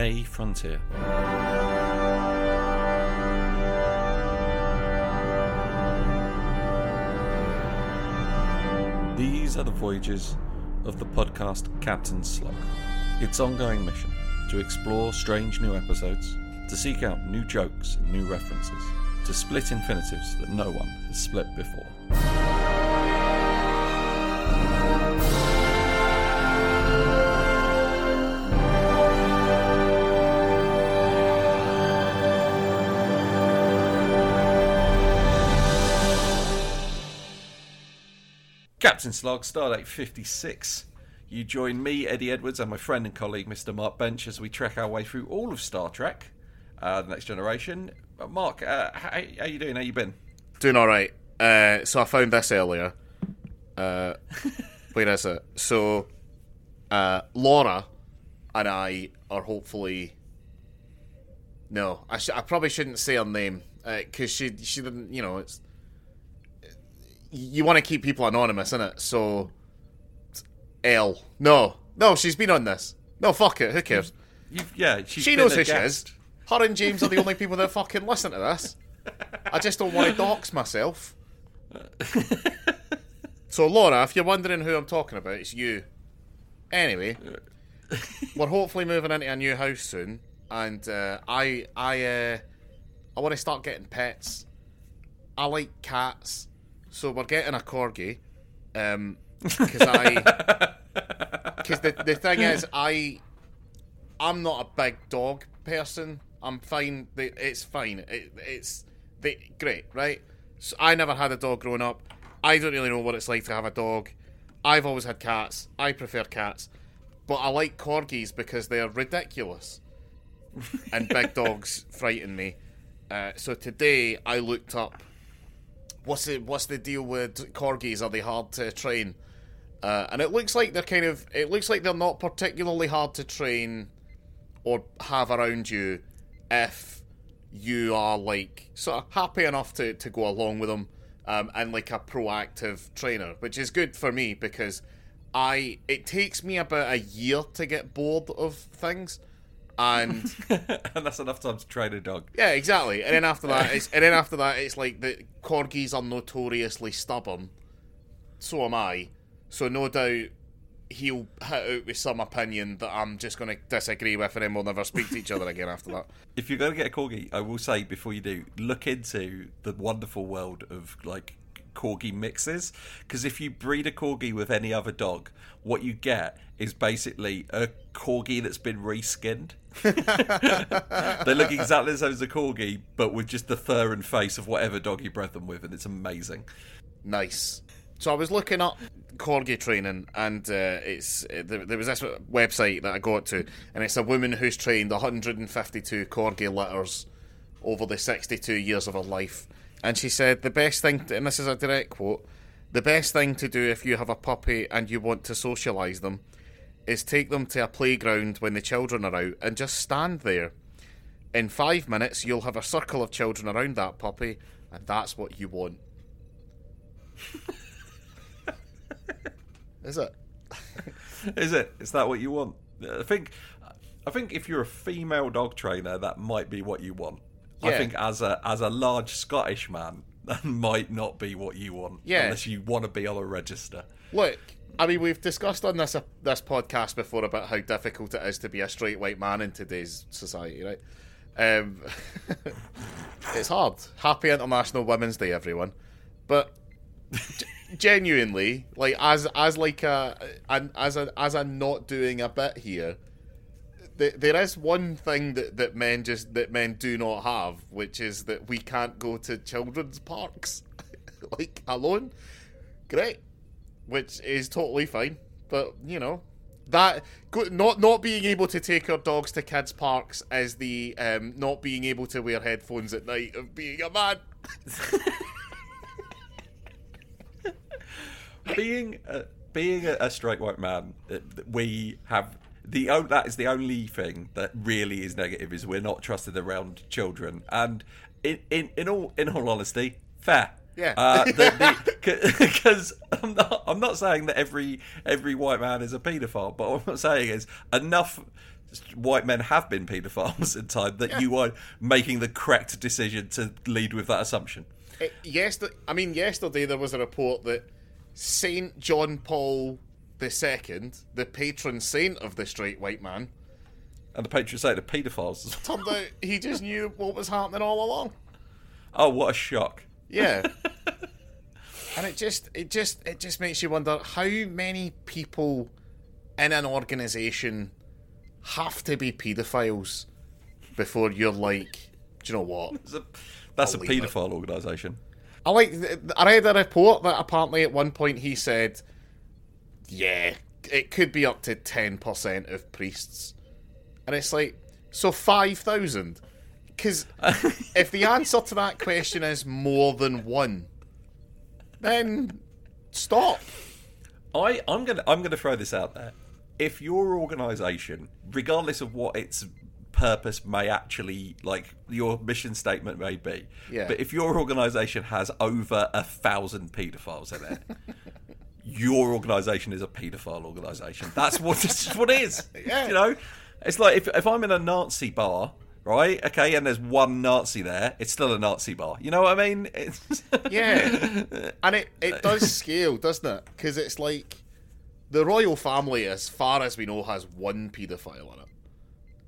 A Frontier. These are the voyages of the podcast Captain Slog. Its ongoing mission to explore strange new episodes, to seek out new jokes and new references, to split infinitives that no one has split before. Captain Slog, Stardate 56. You join me, Eddie Edwards, and my friend and colleague, Mr. Mark Bench, as we trek our way through all of Star Trek, uh, The Next Generation. Uh, Mark, uh, how, how you doing? How you been? Doing all right. Uh, so I found this earlier. Uh, where is it? So uh, Laura and I are hopefully. No, I, sh- I probably shouldn't say her name because she she didn't. You know, it's you want to keep people anonymous, innit? So L. No, no, she's been on this. No, fuck it. Who cares? You've, yeah, she's She knows who she is. Her and James are the only people that fucking listen to this. I just don't want to dox myself. So, Laura, if you're wondering who I'm talking about, it's you. Anyway, we're hopefully moving into a new house soon, and uh, I, I, uh, I want to start getting pets. I like cats, so we're getting a corgi. Um, because I, because the the thing is, I, I'm not a big dog person. I'm fine. It's fine. It, it's they, great, right? So I never had a dog growing up. I don't really know what it's like to have a dog. I've always had cats. I prefer cats, but I like corgis because they're ridiculous, and big dogs frighten me. Uh, so today I looked up what's the what's the deal with corgis? Are they hard to train? Uh, and it looks like they're kind of it looks like they're not particularly hard to train or have around you if you are like sort of happy enough to, to go along with them um, and like a proactive trainer, which is good for me because I it takes me about a year to get bored of things. And and that's enough time to train a dog. yeah, exactly. And then after that, it's and then after that, it's like the corgis are notoriously stubborn. So am I. So no doubt he'll hit out with some opinion that I'm just going to disagree with, and then we'll never speak to each other again after that. If you're going to get a corgi, I will say before you do, look into the wonderful world of like corgi mixes. Because if you breed a corgi with any other dog, what you get is basically a corgi that's been reskinned. they look exactly the same as a corgi, but with just the fur and face of whatever dog you bred them with, and it's amazing. Nice. So I was looking up corgi training, and uh, it's there, there was this website that I got to, and it's a woman who's trained 152 corgi litters over the 62 years of her life, and she said the best thing, to, and this is a direct quote, the best thing to do if you have a puppy and you want to socialise them, is take them to a playground when the children are out and just stand there. In five minutes, you'll have a circle of children around that puppy, and that's what you want. Is it? Is it? Is that what you want? I think. I think if you're a female dog trainer, that might be what you want. I think as a as a large Scottish man, that might not be what you want. Yeah. Unless you want to be on a register. Look, I mean, we've discussed on this uh, this podcast before about how difficult it is to be a straight white man in today's society, right? Um, it's hard. Happy International Women's Day, everyone. But g- genuinely, like as as like a an, as a as a not doing a bit here, th- there is one thing that, that men just that men do not have, which is that we can't go to children's parks like alone. Great which is totally fine. But you know, that not not being able to take our dogs to kids parks is the um, not being able to wear headphones at night of being a man. being a, being a, a straight white man, uh, we have the that is the only thing that really is negative is we're not trusted around children. And in in, in all in all honesty, fair. Yeah. because I'm not I'm not saying that every every white man is a paedophile, but what I'm saying is enough white men have been paedophiles in time, that you are making the correct decision to lead with that assumption. Uh, yesterday, I mean, yesterday there was a report that Saint John Paul II, the patron saint of the straight white man, And the patron saint of paedophiles. turned out he just knew what was happening all along. Oh, what a shock! Yeah. and it just it just it just makes you wonder how many people in an organization have to be pedophiles before you're like, do you know what? It's a- that's a I'll leave it. paedophile organisation. I like. I read a report that apparently at one point he said, "Yeah, it could be up to ten percent of priests," and it's like, so five thousand. Because if the answer to that question is more than one, then stop. I, I'm gonna I'm gonna throw this out there. If your organisation, regardless of what its purpose may actually like your mission statement may be, Yeah. but if your organisation has over a thousand paedophiles in it, your organisation is a paedophile organisation. That's what this is what it is. Yeah. You know? It's like if if I'm in a Nazi bar, right? Okay, and there's one Nazi there, it's still a Nazi bar. You know what I mean? It's Yeah, and it it does scale, doesn't it? Because it's like the royal family, as far as we know, has one paedophile in it,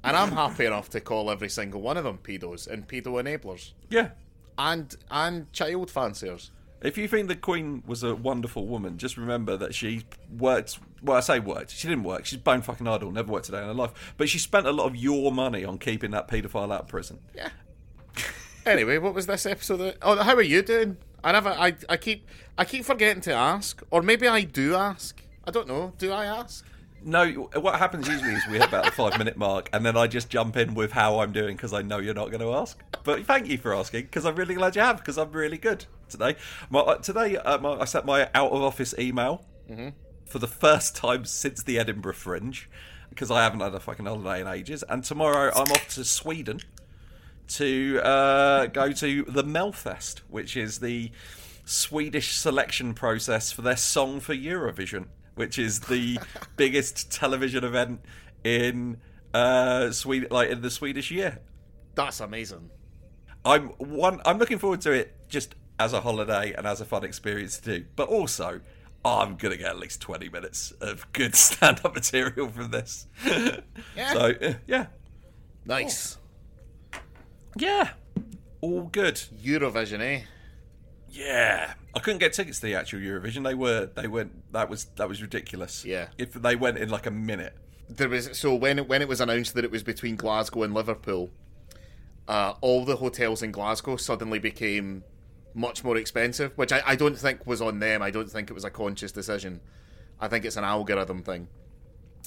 and I'm happy enough to call every single one of them pedos and pedo enablers yeah. and and child fanciers. If you think the Queen was a wonderful woman, just remember that she worked. Well, I say worked. She didn't work. She's bone fucking idle. Never worked a day in her life. But she spent a lot of your money on keeping that paedophile out of prison. Yeah. anyway, what was this episode? Of, oh, how are you doing? I never. I I keep I keep forgetting to ask, or maybe I do ask. I don't know. Do I ask? No, what happens usually is we hit about the five minute mark, and then I just jump in with how I'm doing because I know you're not going to ask. But thank you for asking because I'm really glad you have because I'm really good today. My, uh, today uh, my, I sent my out of office email for the first time since the Edinburgh Fringe because I haven't had a fucking holiday in ages. And tomorrow I'm off to Sweden to uh, go to the Melfest, which is the Swedish selection process for their song for Eurovision, which is the biggest television event in uh, Sweden, like in the Swedish year. That's amazing. I'm one. I'm looking forward to it just as a holiday and as a fun experience to do, but also. I'm gonna get at least twenty minutes of good stand-up material from this. Yeah. So uh, yeah, Nice. yeah, all good. Eurovision, eh? Yeah, I couldn't get tickets to the actual Eurovision. They were, they went. That was that was ridiculous. Yeah. if they went in like a minute. There was so when it, when it was announced that it was between Glasgow and Liverpool, uh, all the hotels in Glasgow suddenly became much more expensive, which I, I don't think was on them. I don't think it was a conscious decision. I think it's an algorithm thing.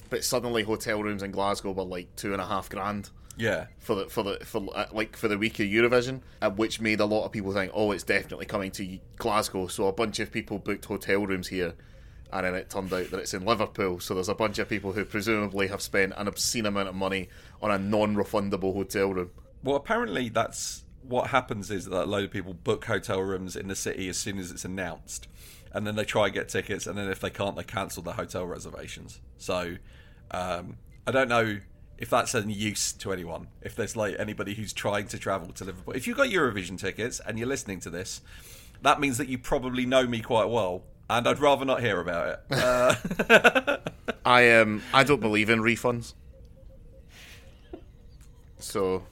But suddenly, hotel rooms in Glasgow were like two and a half grand Yeah, for the for the for uh, like for the week of Eurovision, uh, which made a lot of people think, oh, it's definitely coming to Glasgow. So a bunch of people booked hotel rooms here, and then it turned out that it's in Liverpool. So there's a bunch of people who presumably have spent an obscene amount of money on a non-refundable hotel room. Well, apparently that's what happens is that a load of people book hotel rooms in the city as soon as it's announced, and then they try and get tickets, and then if they can't, they cancel their hotel reservations. So um, I don't know if that's any use to anyone. If there's like anybody who's trying to travel to Liverpool, if you've got Eurovision tickets and you're listening to this, that means that you probably know me quite well. And I'd rather not hear about it. Uh, I um I don't believe in refunds, so.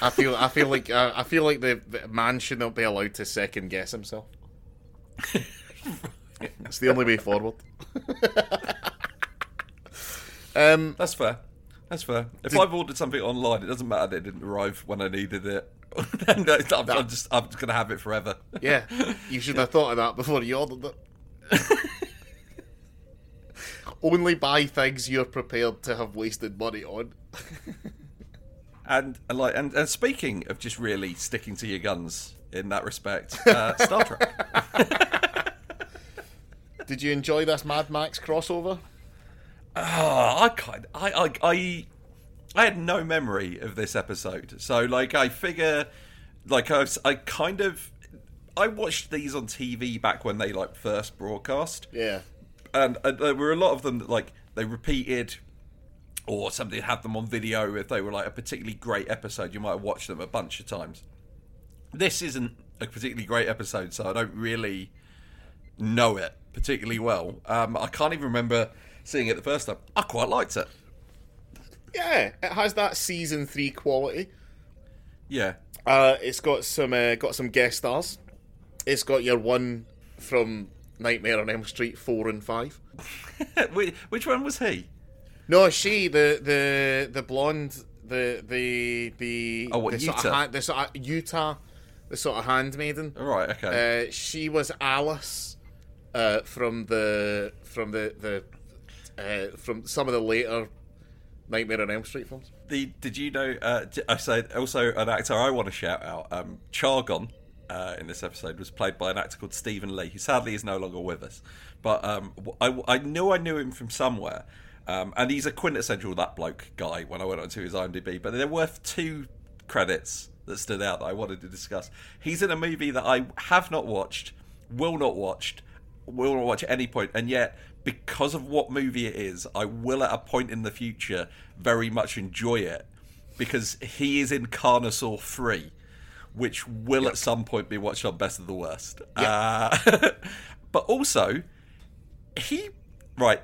I feel I feel like uh, I feel like the, the man should not be allowed to second guess himself. it's the only way forward. um, That's fair. That's fair. If I've ordered something online, it doesn't matter that it didn't arrive when I needed it. I'm, I'm just I'm just gonna have it forever. yeah, you should have thought of that before you ordered it. Only buy things you're prepared to have wasted money on. And, and like and, and speaking of just really sticking to your guns in that respect, uh, Star Trek. Did you enjoy this Mad Max crossover? Oh, I kind I, I I I had no memory of this episode, so like I figure, like I I kind of I watched these on TV back when they like first broadcast. Yeah. and uh, there were a lot of them that like they repeated or somebody had them on video if they were like a particularly great episode you might have watched them a bunch of times this isn't a particularly great episode so i don't really know it particularly well um, i can't even remember seeing it the first time i quite liked it Yeah, it has that season three quality. yeah Uh, it's got some uh, got some guest stars. It's got your one from Nightmare on Elm Street four and five. which, which one was he No, she the the the blonde the the the Oh, what, the sort of Yuta? the sort of Yuta the sort of handmaiden. all right okay Uh, she was Alice uh, from the from the the uh, from some of the later Nightmare on Elm Street films. the did you know? Uh, I said also an actor I want to shout out. Um, Chorgan uh, in this episode was played by an actor called Stephen Lee, who sadly is no longer with us. But um, I, I knew I knew him from somewhere, um, and he's a quintessential that bloke guy. When I went onto his IMDb, but there were two credits that stood out that I wanted to discuss. He's in a movie that I have not watched, will not watched, will not watch at any point, and yet because of what movie it is, I will at a point in the future very much enjoy it because he is in Carnosaur 3, which will at some point be watched on Best of the Worst. Uh, but also, he, right,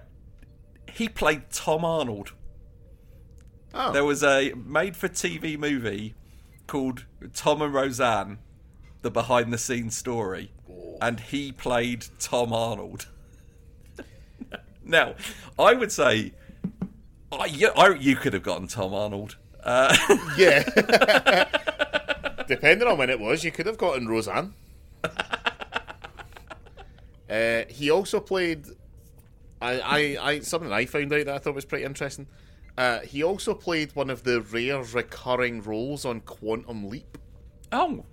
he played Tom Arnold. Oh, There was a made for TV movie called Tom and Roseanne, the behind the scenes story, and he played Tom Arnold. now, I would say, I, you, I, you could have gotten Tom Arnold. Uh, yeah. Depending on when it was, you could have gotten Roseanne. uh, he also played. I, I, I something I found out that I thought was pretty interesting. Uh, he also played one of the rare recurring roles on Quantum Leap. oh,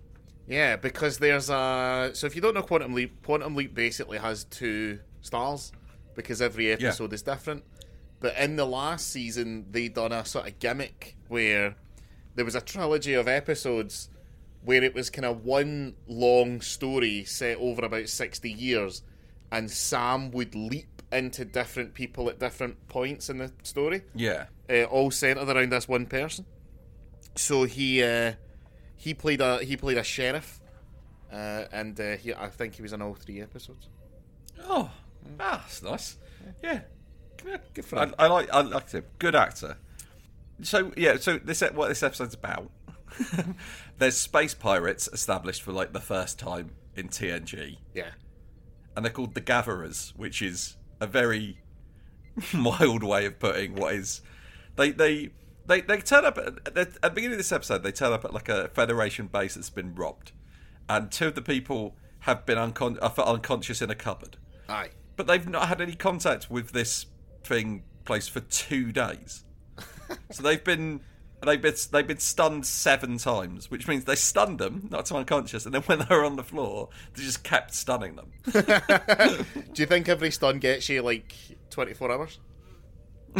Yeah, because there's a. So if you don't know Quantum Leap, Quantum Leap basically has two stars because every episode is different. But in the last season, they done a sort of gimmick where there was a trilogy of episodes where it was kind of one long story set over about 60 years, and Sam would leap into different people at different points in the story yeah. uh, all centered around this one person. So he uh, he played a he played a sheriff, uh, and uh, he, I think he was in all three episodes. Oh, that's nice. Yeah, good, good for I, I like. I liked him. Good actor. So yeah, so this what this episode's about. There's space pirates established for like the first time in TNG, Yeah, and they're called the Gatherers, which is a very mild way of putting what is. They they they they turn up at, at the beginning of this episode. They turn up at like a Federation base that's been robbed, and two of the people have been uncon- are unconscious in a cupboard aye. but they've not had any contact with this thing place for two days. so they've been they've been they've been stunned seven times, which means they stunned them, not to unconscious, and then when they were on the floor, they just kept stunning them. Do you think every stun gets you like twenty four hours?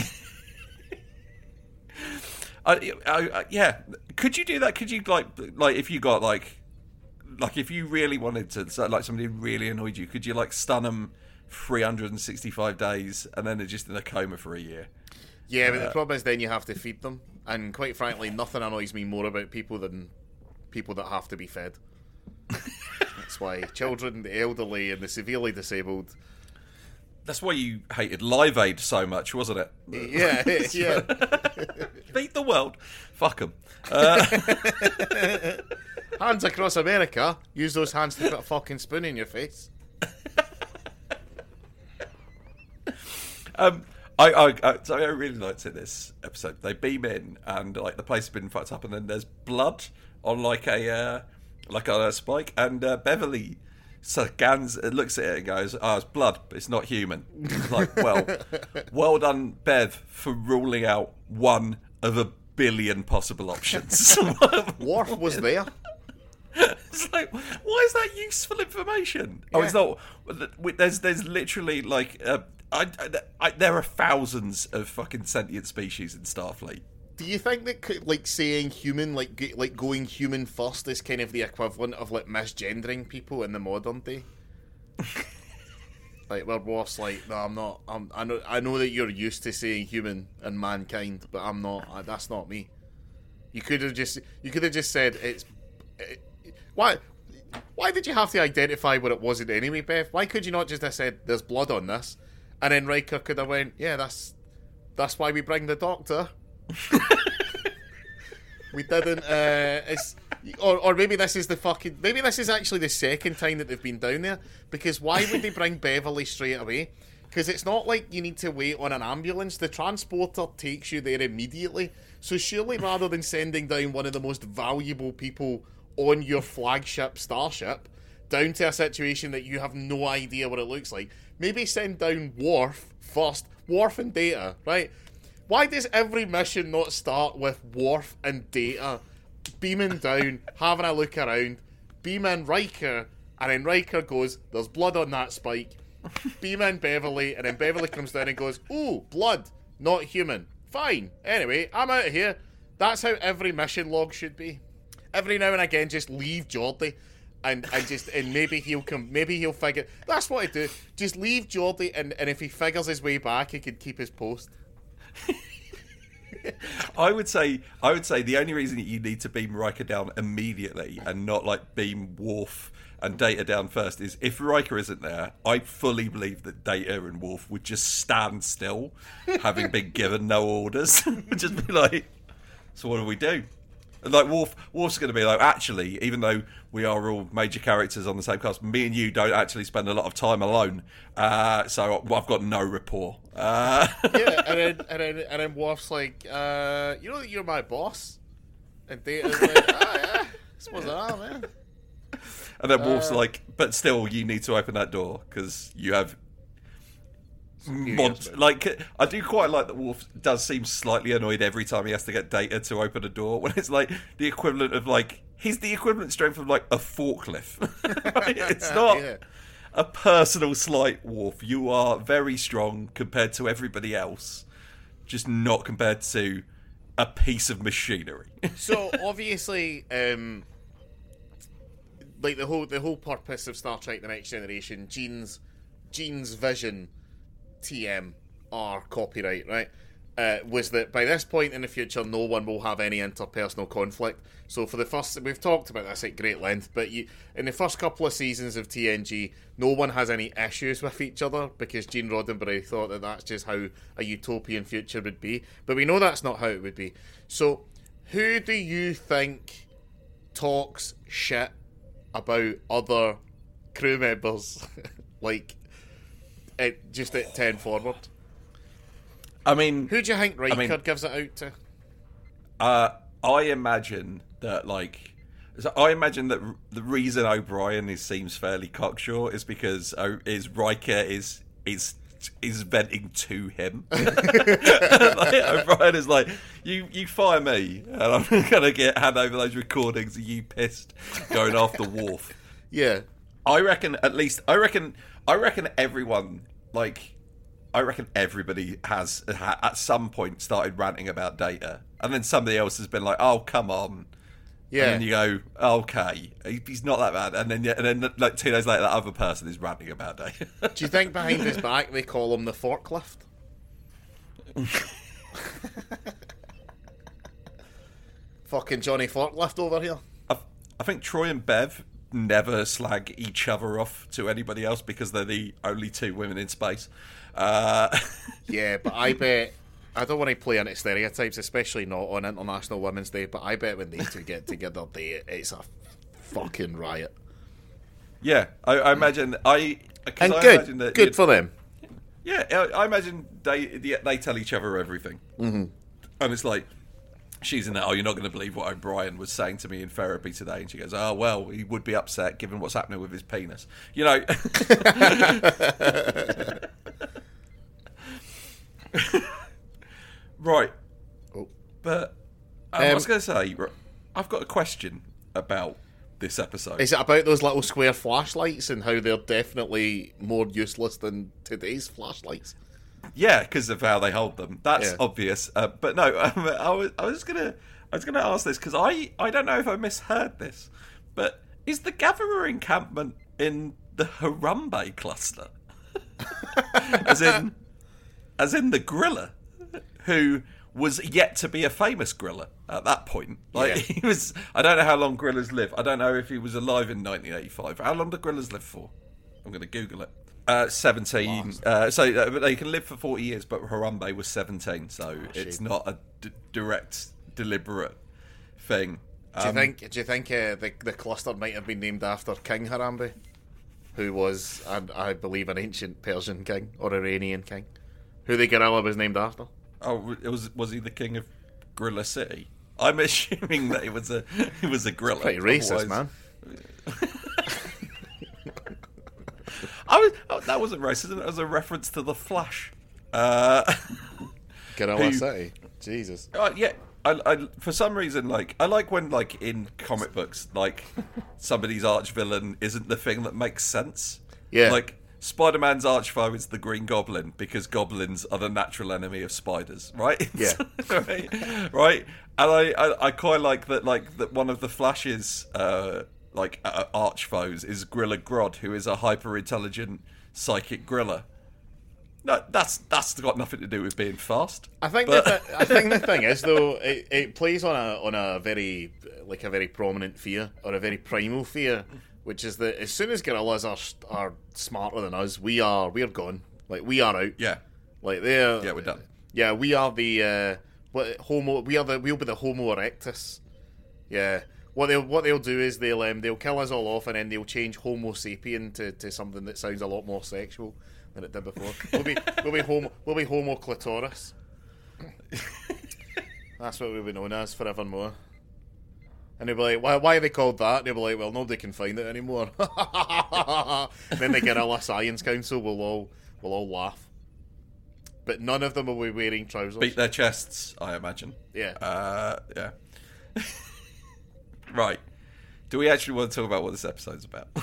I, I, I, yeah, could you do that? Could you like like if you got like like if you really wanted to, so like somebody really annoyed you, could you like stun them? 365 days and then they're just in a coma for a year. Yeah, but the uh, problem is then you have to feed them, and quite frankly, nothing annoys me more about people than people that have to be fed. That's why children, the elderly, and the severely disabled. That's why you hated Live Aid so much, wasn't it? Yeah, yeah. Beat the world. Fuck them. Uh, hands across America. Use those hands to put a fucking spoon in your face. um, I, I, I, so I really liked it this episode. They beam in and like the place has been fucked up, and then there's blood on like a uh, like on a spike, and uh, Beverly scans, uh, looks at it and goes, "Oh, it's blood, but it's not human." Like, well, well done, Bev, for ruling out one of a billion possible options. Worf was there. it's like, why is that useful information? Oh, it's not. There's there's literally like, uh, I, I, I, there are thousands of fucking sentient species in Starfleet. Do you think that like saying human, like g- like going human first, is kind of the equivalent of like misgendering people in the modern day? Like Worf's like, no, I'm not. I'm, I know. I know that you're used to saying human and mankind, but I'm not. I, that's not me. You could have just. You could have just said it's. It, why? Why did you have to identify what it wasn't anyway, Bev? Why could you not just have said there's blood on this, and then Riker could have went, yeah, that's that's why we bring the doctor. we didn't. Uh, it's or, or maybe this is the fucking. Maybe this is actually the second time that they've been down there. Because why would they bring Beverly straight away? Because it's not like you need to wait on an ambulance. The transporter takes you there immediately. So surely, rather than sending down one of the most valuable people on your flagship starship down to a situation that you have no idea what it looks like, maybe send down Worf first. Worf and Data, right? Why does every mission not start with Worf and Data beaming down, having a look around, beam in Riker, and then Riker goes, There's blood on that spike. Beam in Beverly, and then Beverly comes down and goes, Ooh, blood, not human. Fine. Anyway, I'm out of here. That's how every mission log should be. Every now and again, just leave Geordi. And, and just and maybe he'll come maybe he'll figure that's what I do. Just leave Geordi and, and if he figures his way back he can keep his post. I would say I would say the only reason that you need to beam Riker down immediately and not like beam Worf and Data down first is if Riker isn't there, I fully believe that Data and Worf would just stand still, having been given no orders. just be like, so what do we do? And like Worf, Worf's going to be like, actually, even though we are all major characters on the same cast, me and you don't actually spend a lot of time alone. Uh, so I've got no rapport. Uh... yeah, and then and then and then Worf's like, uh, you know, you're my boss, and Data's like, ah, yeah, I suppose I am, man. And then Worf's uh, like, but still, you need to open that door because you have Mod- like I do quite like that Worf does seem slightly annoyed every time he has to get data to open a door when it's like the equivalent of like he's the equivalent strength of like a forklift. it's not yeah. a personal slight, Worf. You are very strong compared to everybody else, just not compared to a piece of machinery. so obviously, um, like the whole the whole purpose of Star Trek: The Next Generation, Gene's Gene's vision TM copyright, right? Uh, was that by this point in the future, no one will have any interpersonal conflict. So for the first, we've talked about this at great length, but you, in the first couple of seasons of TNG, no one has any issues with each other because Gene Roddenberry thought that that's just how a utopian future would be. But we know that's not how it would be. So, who do you think talks shit about other crew members like it, just at ten forward. I mean, who do you think Riker I mean, gives it out to? Uh, I imagine that like. I imagine that the reason O'Brien is seems fairly cocksure is because o- is Riker is is is venting to him. like, O'Brien is like, "You you fire me, and I'm gonna get hand over those recordings of you pissed going after Worf." Yeah, I reckon at least I reckon I reckon everyone like I reckon everybody has at some point started ranting about data, and then somebody else has been like, "Oh, come on." Yeah. And you go, okay, he's not that bad. And then, yeah, and then like two days later, that other person is ranting about data. Do you think behind his back they call him the forklift? Fucking Johnny Forklift over here. I, I think Troi and Bev never slag each other off to anybody else because they're the only two women in space. Uh... yeah, but I bet I don't want to play into stereotypes, especially not on International Women's Day. But I bet when they two get together, they it's a fucking riot. Yeah, I, I imagine I and I good, good for them. Yeah, I, I imagine they they tell each other everything, mm-hmm. and it's like she's in there. Oh, you're not going to believe what O'Brien was saying to me in therapy today. And she goes, Oh, well, he would be upset given what's happening with his penis. You know. right. Oh. But um, um, I was going to say, I've got a question about this episode. Is it about those little square flashlights and how they're definitely more useless than today's flashlights? Yeah, because of how they hold them. That's yeah. obvious. Uh, but no, um, I was I was gonna I was gonna ask this because I I don't know if I misheard this, but is the Gatherer encampment in the Harambe cluster? as in, as in the griller, who was yet to be a famous griller at that point. Like Yeah. he was. I don't know how long grillers live. I don't know if he was alive in 1985. How long do grillers live for? I'm going to Google it. Uh, 17. Uh, so uh, they can live for 40 years, but Harambe was 17, so it's not a d- direct, deliberate thing. Do you Um, think? Do you think uh, the the cluster might have been named after King Harambe, who was, I, I believe, an ancient Persian king or Iranian king, who the gorilla was named after? Oh, it was was he the king of Gorilla City? I'm assuming that it was a it was a gorilla. Pretty racist, Otherwise- man. I was, oh, that wasn't racist. That was a reference to the Flash. Uh, Gorilla Who- City. Jesus. uh, yeah, I, I, for some reason, like I like when, like in comic books, like somebody's arch villain isn't the thing that makes sense. Yeah. like Spider-Man's arch foe is the Green Goblin because goblins are the natural enemy of spiders, right? Yeah. right, right. And I, I, I quite like that. Like that, one of the Flash's uh, like uh, arch foes is Gorilla Grodd, who is a hyper intelligent psychic gorilla. No, that's that's got nothing to do with being fast. I think But- the th- I think the thing is though it, it plays on a on a very like a very prominent fear or a very primal fear, which is that as soon as gorillas are are smarter than us, we are we're gone. Like we are out. yeah, Like they're yeah, we're done. Yeah, we are the uh, what Homo. We are the we'll be the Homo erectus. Yeah. What they'll what they'll do is they'll um, they'll kill us all off and then they'll change Homo sapien to, to something that sounds a lot more sexual than it did before. We'll be we'll be Homo we'll be Homo clitoris. That's what we'll be known as forevermore. And they'll be like, why, why are they called that? And they'll be like, well, nobody can find it anymore. then the Gorilla Science Council will all will all laugh. But none of them will be wearing trousers. Beat their chests, I imagine. Yeah. Uh, yeah. Right. Do we actually want to talk about what this episode's about?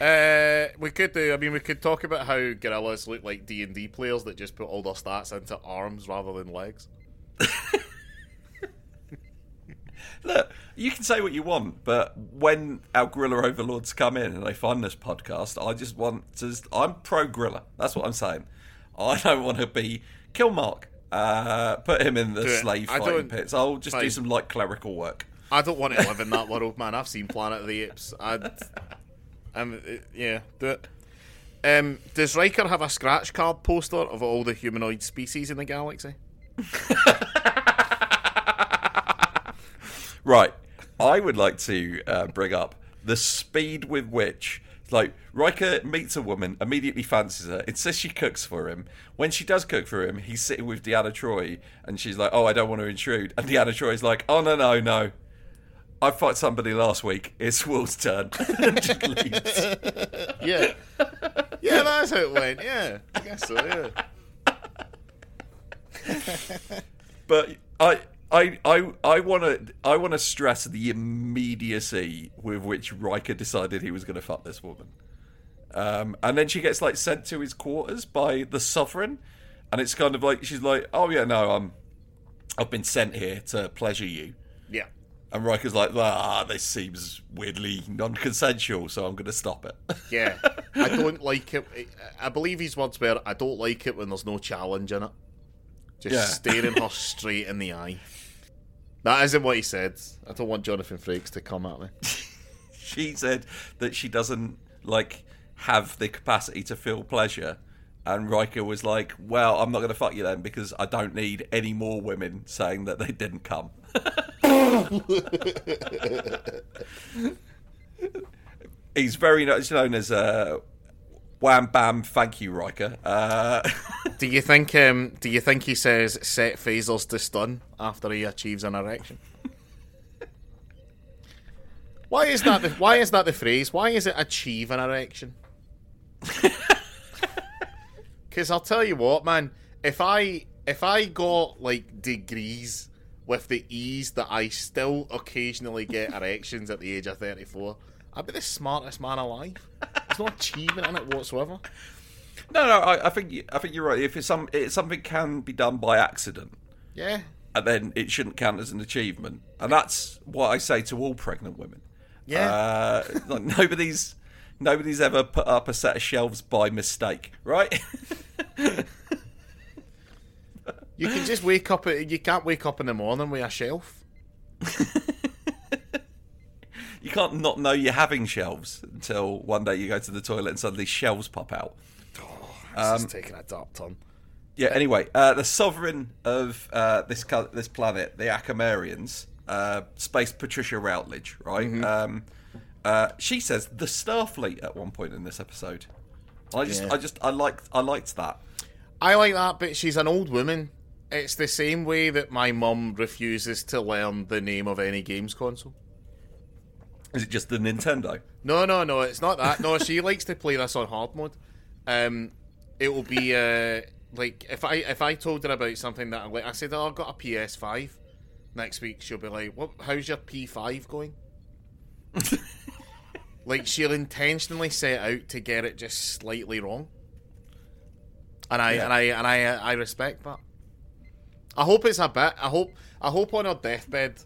Uh, we could do. I mean, we could talk about how gorillas look like D and D players that just put all their stats into arms rather than legs. Look, you can say what you want, but when our gorilla overlords come in and they find this podcast, I just want to. I'm pro gorilla. That's what I'm saying. I don't want to be kill Mark. Uh, put him in the slave fighting pits. I'll just do some light clerical work. I don't want to live in that world, man. I've seen Planet of the Apes. I'm, uh, yeah, do it. Um, does Riker have a scratch card poster of all the humanoid species in the galaxy? Right. I would like to uh, bring up the speed with which, like, Riker meets a woman, immediately fancies her, insists she cooks for him. When she does cook for him, he's sitting with Deanna Troi, and she's like, "Oh, I don't want to intrude." And Deanna Troi's like, "Oh no, no, no." I fought somebody last week. It's Will's turn. And just leaves. Yeah, yeah, that's how it went. Yeah, I guess so. Yeah. But I, I, I, I want to, I want to stress the immediacy with which Riker decided he was going to fuck this woman. Um, and then she gets like sent to his quarters by the Sovereign, and it's kind of like she's like, "Oh yeah, no, I'm, I've been sent here to pleasure you." Yeah. And Riker's like, "Ah, this seems weirdly non-consensual, so I'm going to stop it." Yeah, I don't like it. I believe his words were, "I don't like it when there's no challenge in it." Just Yeah. staring her straight in the eye. That isn't what he said. I don't want Jonathan Frakes to come at me. she said that she doesn't like have the capacity to feel pleasure. And Riker was like, "Well, I'm not going to fuck you then because I don't need any more women saying that they didn't come." He's very much known as uh, Wham Bam. Thank you, Riker. Uh, Do you think? Um, do you think he says set phasers to stun after he achieves an erection? Why is that? The, why is that the phrase? Why is it achieve an erection? Because I'll tell you what, man. If I if I got like degrees with the ease that I still occasionally get erections at the age of thirty four, I'd be the smartest man alive. There's no achievement in it whatsoever. no, no, I, I think I think you're right. If it's some, if something can be done by accident, Yeah. and then it shouldn't count as an achievement. And that's what I say to all pregnant women. Yeah. Uh, like nobody's Nobody's ever put up a set of shelves by mistake, right? You can just wake up. You can't wake up in the morning with a shelf. you can't not know you're having shelves until one day you go to the toilet and suddenly shelves pop out. Oh, this is taking a dark turn. Yeah. Anyway, uh, the sovereign of uh, this this planet, the Acamarians, uh, Space Patricia Routledge, right? Um, uh, she says the Starfleet at one point in this episode. I just, Yeah. I just, I liked, I liked that. I like that, but she's an old woman. It's the same way that my mum refuses to learn the name of any games console. Is it just the Nintendo? No, no, no, it's not that. No, she likes to play this on hard mode. Um, it will be uh, like if I if I told her about something that I like, I said, "Oh, I've got a PS5." Next week, she'll be like, "What? How's your P5 going?" like she'll intentionally set out to get it just slightly wrong, and I Yeah. and I and I uh, I respect that. I hope it's a bit. I hope I hope on her deathbed,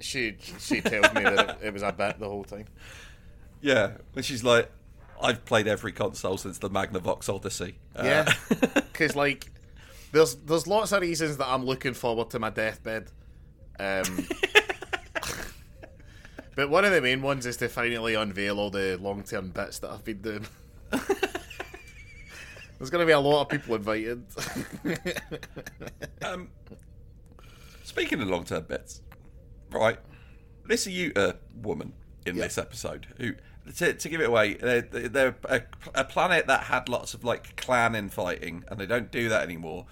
she she tells me that it, it was a bit the whole time. Yeah, when she's like, I've played every console since the Magnavox Odyssey. Uh, Yeah, because like, there's there's lots of reasons that I'm looking forward to my deathbed. Um, but one of the main ones is to finally unveil all the long term bits that I've been doing. there's going to be a lot of people invited. Um, speaking of long term bits, right? This Yuta woman in Yeah. this episode who, to, to give it away, they're, they're a, a planet that had lots of like clan infighting, and they don't do that anymore.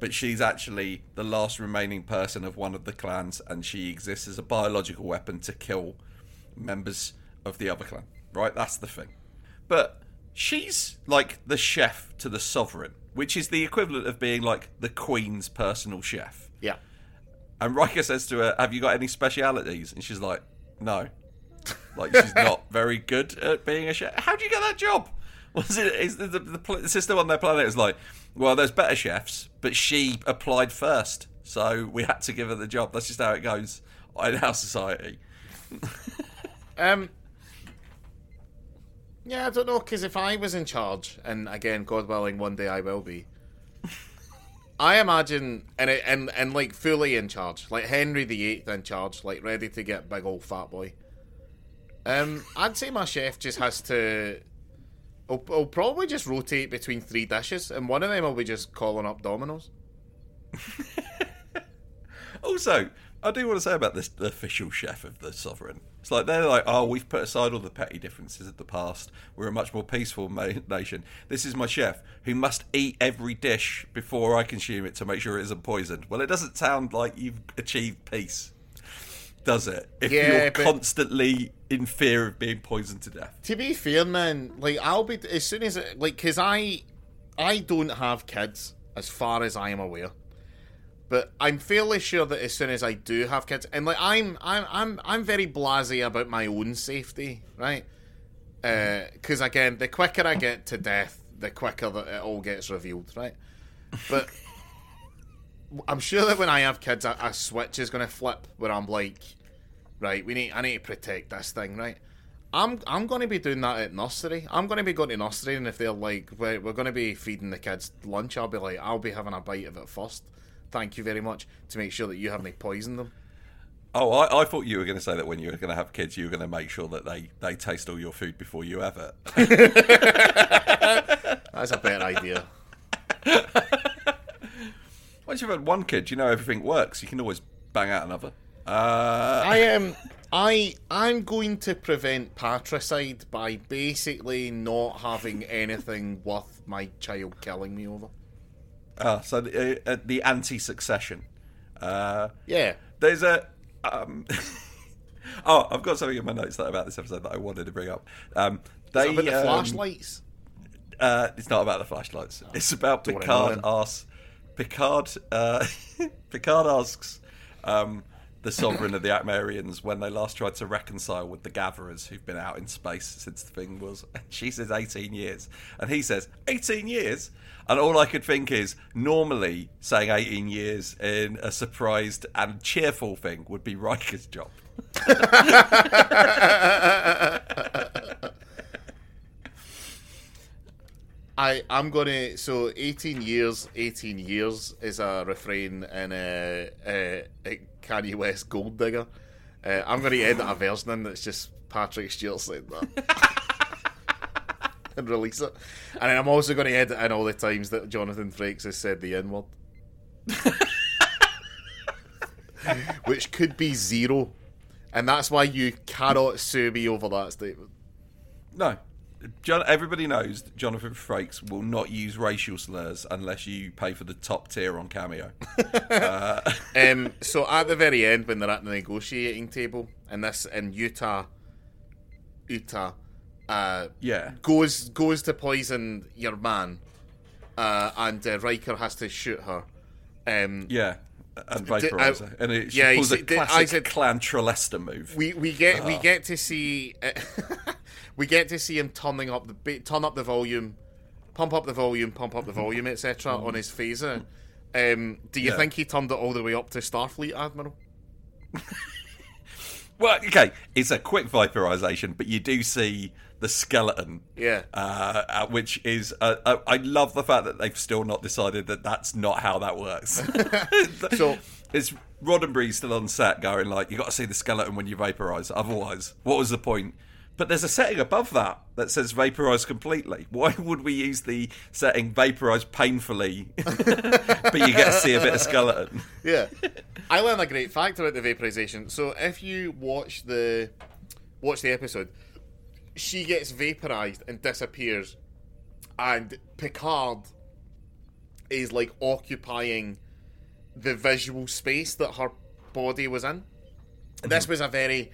But she's actually the last remaining person of one of the clans, and she exists as a biological weapon to kill members of the other clan. Right? That's the thing. But she's like the chef to the sovereign, which is the equivalent of being like the queen's personal chef. yeah, And Riker says to her, "Have you got any specialities?" And she's like, "No." Like she's not very good at being a chef. How do you get that job? Was it? Is the, the, the, the system on their planet is like, well, there's better chefs, but she applied first, so we had to give her the job. That's just how it goes in our society. Um. Yeah, I don't know because if I was in charge, and again, God willing, one day I will be. I imagine, and and and like fully in charge, like Henry Eighth in charge, like ready to get big old fat boy. Um, I'd say my chef just has to. He'll, he'll probably just rotate between three dishes, and one of them will be just calling up Domino's. Also, I do want to say about this the official chef of the sovereign. It's like they're like, oh, we've put aside all the petty differences of the past. We're a much more peaceful ma- nation. This is my chef who must eat every dish before I consume it to make sure it isn't poisoned. Well, it doesn't sound like you've achieved peace, does it? If Yeah, you're but- constantly in fear of being poisoned to death. To be fair, man, like I'll be as soon as it, like because I, I don't have kids as far as I am aware, but I'm fairly sure that as soon as I do have kids, and like I'm, I'm, I'm, I'm very blasé about my own safety, right? Uh, because again, the quicker I get to death, the quicker that it all gets revealed, right? But I'm sure that when I have kids, a, a switch is going to flip where I'm like, right, we need, I need to protect this thing, right? I'm I'm going to be doing that at nursery. I'm going to be going to nursery, and if they're like, we're, we're going to be feeding the kids lunch, I'll be like, I'll be having a bite of it first. Thank you very much to make sure that you haven't poisoned them. Oh, I, I thought you were going to say that when you were going to have kids, you were going to make sure that they, they taste all your food before you have it. That's a better idea. Once you've had one kid, you know everything works. You can always bang out another. Uh, I am. I I'm going to prevent patricide by basically not having anything worth my child killing me over. Ah, so the, uh, the anti-succession. Uh, Yeah. there's a. Um, oh, I've got something in my notes that, about this episode that I wanted to bring up. Um, they, About the um, flashlights. Uh, it's not about the flashlights. It's about Don't Picard asks. Picard. Uh, Picard asks um, the sovereign of the Acamarians when they last tried to reconcile with the Gatherers who've been out in space since the thing was. She says eighteen years, and he says eighteen years. And all I could think is normally saying eighteen years in a surprised and cheerful thing would be Riker's job. I I'm gonna so 18 years, 18 years is a refrain in a uh, Kanye West Gold Digger. Uh, I'm gonna edit a version in that's just Patrick Stewart saying that. and release it. And I'm also going to edit in all the times that Jonathan Frakes has said the N word. Which could be zero. And that's why you cannot sue me over that statement. No. John, everybody knows that Jonathan Frakes will not use racial slurs unless you pay for the top tier on Cameo. uh. um, so at the very end, when they're at the negotiating table, and this in Yuta, Yuta, uh, yeah, goes goes to poison your man, uh, and uh, Riker has to shoot her. Um, yeah, and vaporize her, and it yeah, pulls a classic said, Clan Tralesta move. We we get we get to see we get to see him turning up the turn up the volume, pump up the volume, pump up the volume, etc. on his phaser. Um, do you Yeah. think he turned it all the way up to Starfleet Admiral? Well, okay, it's a quick vaporization, but you do see the skeleton. Yeah. Uh, uh, which is, uh, uh, I love the fact that they've still not decided that that's not how that works. So- it's Roddenberry still on set going like, you got to see the skeleton when you vaporize. Otherwise, what was the point? But there's a setting above that that says vaporize completely. Why would we use the setting vaporize painfully, but you get to see a bit of skeleton? Yeah. I learned a great fact about the vaporization. So if you watch the watch the episode, she gets vaporized and disappears, and Picard is like occupying the visual space that her body was in. This was a very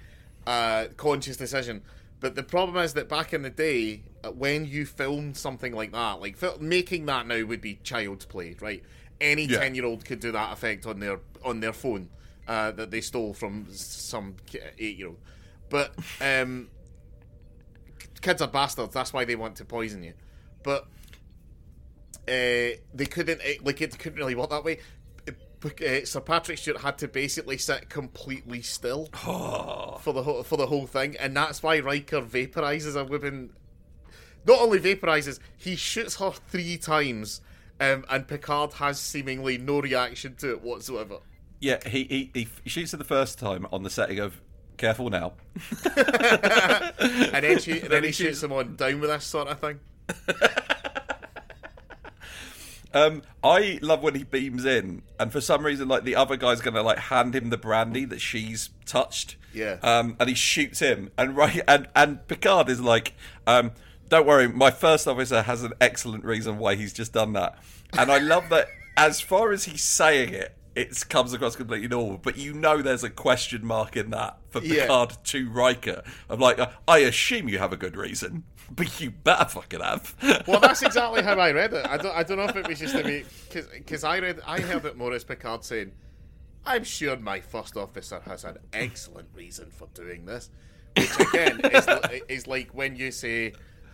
uh, conscious decision. But the problem is that back in the day, uh, when you filmed something like that, like fil- making that now would be child's play, right? Any Yeah. ten year old could do that effect on their on their phone uh, that they stole from some eight year old. But um, kids are bastards. That's why they want to poison you. But uh, they couldn't eh, like it couldn't really work that way. Uh, Sir Patrick Stewart had to basically sit completely still for the whole, for the whole thing, and that's why Riker vaporizes a woman. Not only vaporizes, he shoots her three times, um, and Picard has seemingly no reaction to it whatsoever. Yeah, he, he, he shoots her the first time on the setting of Careful Now. And then, she, and then he shoots on down with this sort of thing. Um, I love when he beams in, and for some reason, like the other guy's gonna like hand him the brandy that she's touched. Yeah. Um, and he shoots him, and right, and and Picard is like, um, "Don't worry, my first officer has an excellent reason why he's just done that." And I love that. As far as he's saying it, it comes across completely normal, but you know there's a question mark in that for Yeah. Picard to Riker. I'm like, I assume you have a good reason, but you better fucking have. Well, that's exactly how I read it. I don't, I don't know if it was just to me because I read I heard it more as Picard saying, "I'm sure my first officer has an excellent reason for doing this," which again is, is like when you say,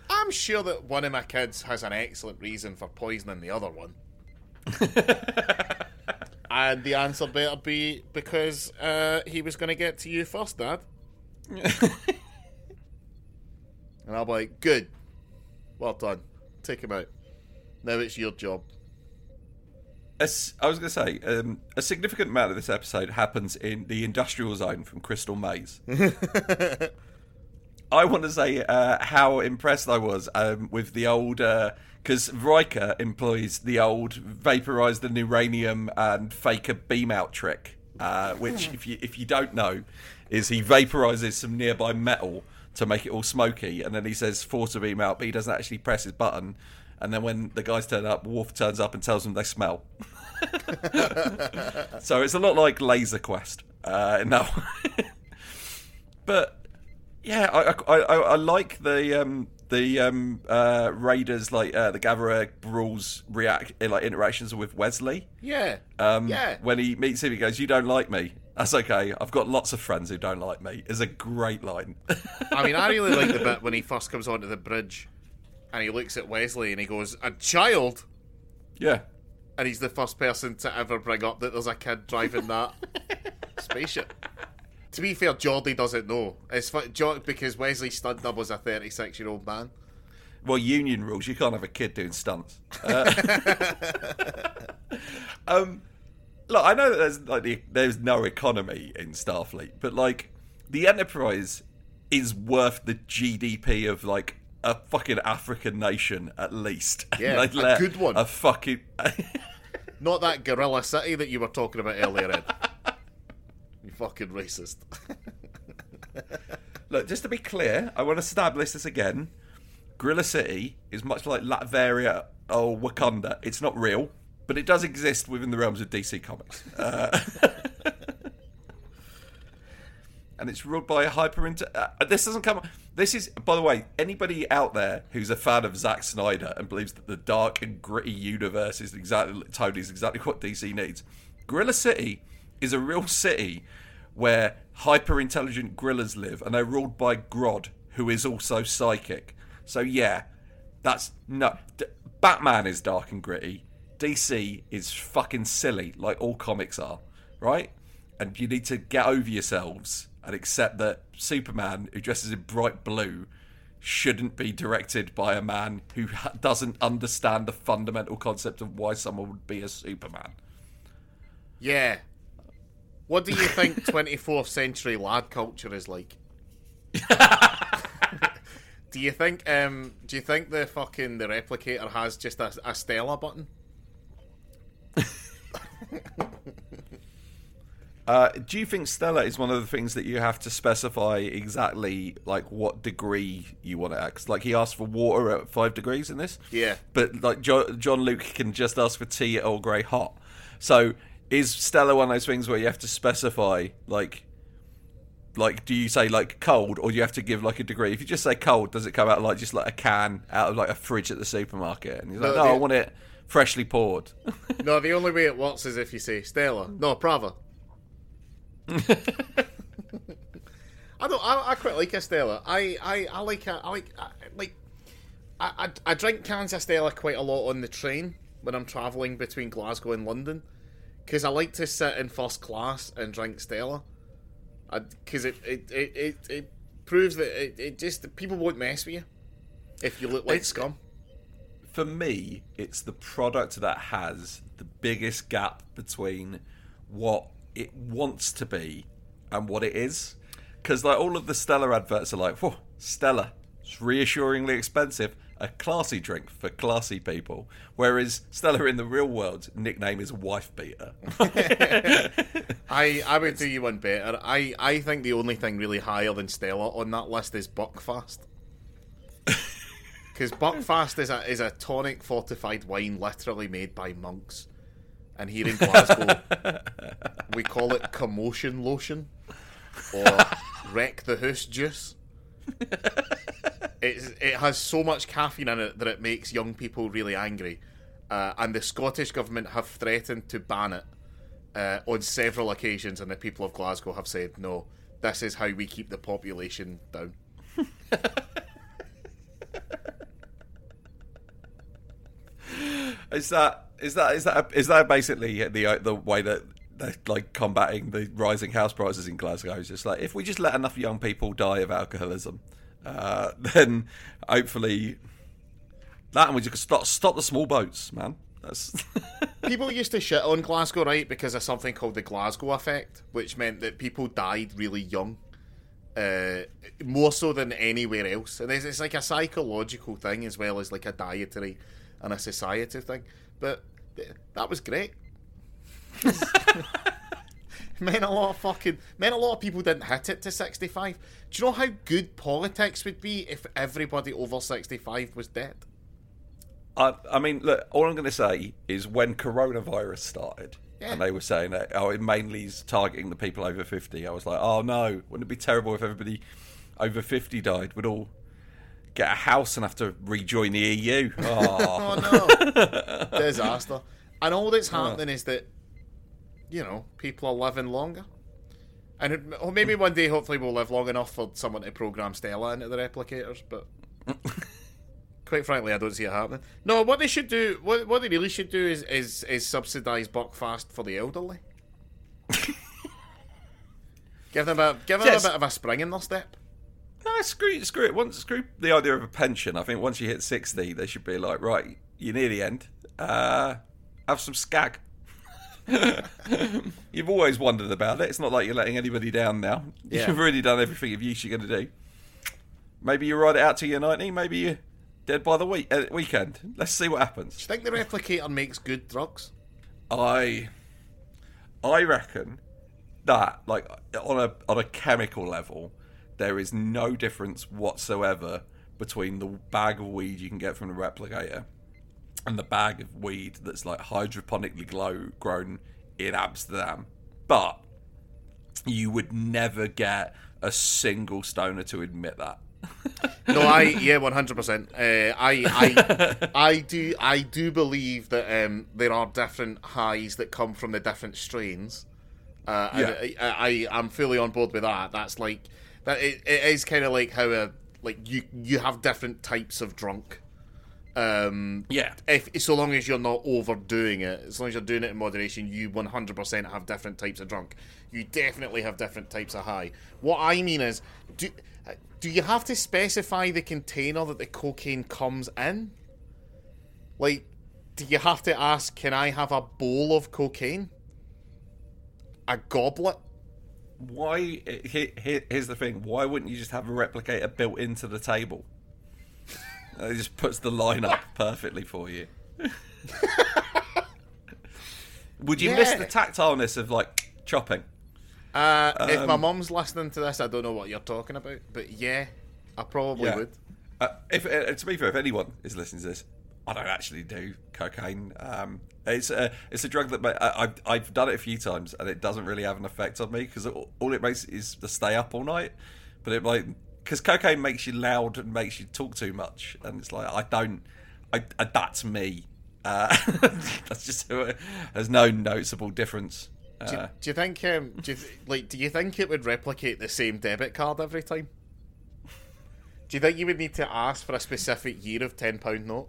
"I'm sure that one of my kids has an excellent reason for poisoning the other one." and the answer better be because uh, he was going to get to you first, Dad. And I'm like, good. Well done. Take him out. Now it's your job. I was going to say, um, a significant amount of this episode happens in the industrial zone from Crystal Maze. I want to say uh, how impressed I was um, with the old, because Riker employs the old vaporize the uranium and fake a beam out trick, uh, which, if you if you don't know, is he vaporizes some nearby metal to make it all smoky, and then he says force a beam out, but he doesn't actually press his button. And then when the guys turn up, Worf turns up and tells them they smell. so it's a lot like Laser Quest uh, in that but yeah, I, I, I, I like the um, the um, uh, Raiders like uh, the Gatherer Brull's react uh, like interactions with Wesley. Yeah. Um, yeah. When he meets him, he goes, "You don't like me." That's okay. I've got lots of friends who don't like me. Is a great line. I mean, I really like the bit when he first comes onto the bridge and he looks at Wesley and he goes, A child? yeah. And he's the first person to ever bring up that there's a kid driving that spaceship. To be fair, Geordi doesn't know. It's Jo- because Wesley Studnub was a 36 year old man. well, union rules. You can't have a kid doing stunts. Uh, um, look, I know that there's like the, there's no economy in Starfleet, but like the Enterprise is worth the GDP of like a fucking African nation at least. Yeah, a good one. A fucking Not that Gorilla City that you were talking about earlier, Ed. you fucking racist. look. Just to be clear, I want to establish this again. Gorilla City is much like Latveria or Wakanda. It's not real, but it does exist within the realms of DC Comics. Uh, and it's ruled by a hyper inter. Uh, this doesn't come. This is, by the way, anybody out there who's a fan of Zack Snyder and believes that the dark and gritty universe is exactly Tony's exactly what DC needs. Gorilla City is a real city where hyper intelligent gorillas live, and they're ruled by Grodd, who is also psychic. So yeah, that's no. D- Batman is dark and gritty. DC is fucking silly, like all comics are, right? And you need to get over yourselves and accept that Superman, who dresses in bright blue, shouldn't be directed by a man who doesn't understand the fundamental concept of why someone would be a Superman. yeah. What do you think 24th century lad culture is like? do you think um do you think the fucking the replicator has just a, a Stella button? Uh, do you think Stella is one of the things that you have to specify exactly, like what degree you want it at? 'Cause, like he asked for water at five degrees in this, Yeah. but like jo- Jean-Luc can just ask for tea at Earl Grey hot. So is Stella one of those things where you have to specify like, like do you say like cold or do you have to give like a degree? If you just say cold, does it come out like just like a can out of like a fridge at the supermarket? And he's like, No, no, the- I want it freshly poured. No, the only way it works is if you say Stella. No, Pravha. I don't. I, I quite like a Stella. I, I, I like I like I, like I, I I drink cans of Stella quite a lot on the train when I'm travelling between Glasgow and London because I like to sit in first class and drink Stella. Because it it, it, it it proves that it, it just people won't mess with you if you look like It's- scum. for me, it's the product that has the biggest gap between what it wants to be and what it is. Because like all of the Stella adverts are like, "Whoa, Stella, it's reassuringly expensive, a classy drink for classy people." Whereas Stella in the real world nickname is wife beater. I I would do you one better. I, I think the only thing really higher than Stella on that list is Buckfast. Because Buckfast is a is a tonic fortified wine literally made by monks, and here in Glasgow we call it commotion lotion or wreck the hoose juice. It's, it has so much caffeine in it that it makes young people really angry, uh, and the Scottish government have threatened to ban it uh, on several occasions, and the people of Glasgow have said, no, this is how we keep the population down. Is that is that is that is that basically the the way that they're like combating the rising house prices in Glasgow? It's just like if we just let enough young people die of alcoholism, uh, then hopefully that and we just stop stop the small boats, man. That's People used to shit on Glasgow, right, because of something called the Glasgow effect, which meant that people died really young. Uh, more so than anywhere else. And it's, it's like a psychological thing as well as like a dietary and a society thing. But th- that was great. meant a lot of fucking meant a lot of people didn't hit it to 65 do you know how good politics would be if everybody over 65 was dead I, I mean, look. All I'm going to say is when coronavirus started, Yeah. and they were saying that oh, it mainly is targeting the people over fifty. I was like, oh no, wouldn't it be terrible if everybody over fifty died? We'd all get a house and have to rejoin the EU. Oh, Oh no, disaster! And all that's oh. happening is that you know people are living longer, and it, or maybe one day, hopefully, we'll live long enough for someone to program Stella into the replicators. But quite frankly, I don't see it happening. No, what they should do, what what they really should do, is is is subsidise Buckfast for the elderly. give them a give them Yes. a bit of a spring in their step. No, screw, screw it. Once, screw the idea of a pension. I think once you hit 60, they should be like, right, you're near the end. Uh, have some skag. You've always wondered about it. It's not like you're letting anybody down now. Yeah. You've already done everything of use you're going to do. Maybe you ride it out to your 90. Maybe you're dead by the week uh, weekend. Let's see what happens. Do you think the replicator makes good drugs? I I reckon that like on a on a chemical level, there is no difference whatsoever between the bag of weed you can get from the replicator and the bag of weed that's like hydroponically glow, grown in Amsterdam. But you would never get a single stoner to admit that. No, I yeah, one hundred percent. I I I do I do believe that um, there are different highs that come from the different strains. Uh, Yeah. I, I I'm fully on board with that. That's like that. It, it is kind of like how a like you you have different types of drunk. Um, Yeah. if so long as you're not overdoing it, as long as you're doing it in moderation, you 100% have different types of drunk. You definitely have different types of high. What I mean is, do do you have to specify the container that the cocaine comes in? Like, do you have to ask, can I have a bowl of cocaine? A goblet? Why? Here, here, here's the thing. Why wouldn't you just have a replicator built into the table? It just puts the line up perfectly for you. Would you miss the tactileness of like chopping? Uh, if my Um, mum's listening to this, I don't know what you're talking about, but yeah, I probably Yeah. would. Uh, if uh, to be fair, if anyone is listening to this, I don't actually do cocaine. Um, it's a it's a drug that I, I've I've done it a few times and it doesn't really have an effect on me because all, all it makes is to stay up all night. But it like because cocaine makes you loud and makes you talk too much, and it's like I don't. I, I that's me. Uh, that's just there's no noticeable difference. Do, Uh, do you think, um, do you th- like, do you think it would replicate the same debit card every time? Do you think you would need to ask for a specific year of ten pound note,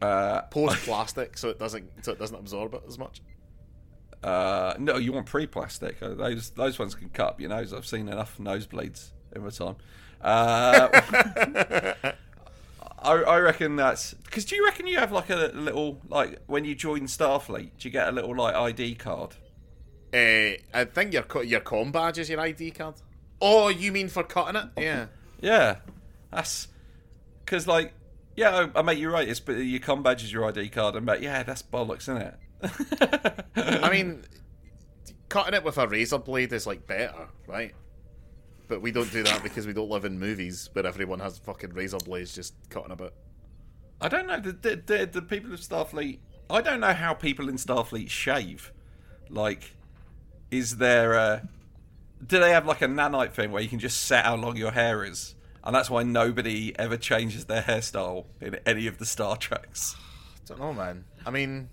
uh, post plastic, so it doesn't so it doesn't absorb it as much? Uh, no, you want pre-plastic. Uh, Those those ones can cut up your nose. I've seen enough nosebleeds in my time. Uh, I, I reckon that's because. Do you reckon you have like a little like when you join Starfleet? Do you get a little like ID card? Uh, I think your your com badge is your ID card. Oh, you mean for cutting it? Yeah. Yeah, that's because like yeah, I, I mate, you're right. It's but your com badge is your ID card, and but yeah, that's bollocks, isn't it? I mean, cutting it with a razor blade is like better, right? But we don't do that because we don't live in movies where everyone has fucking razor blades just cutting about. I don't know the, the the the people of Starfleet. I don't know how people in Starfleet shave. Like, is there a? Do they have like a nanite thing where you can just set how long your hair is, and that's why nobody ever changes their hairstyle in any of the Star Treks? I don't know, man. I mean,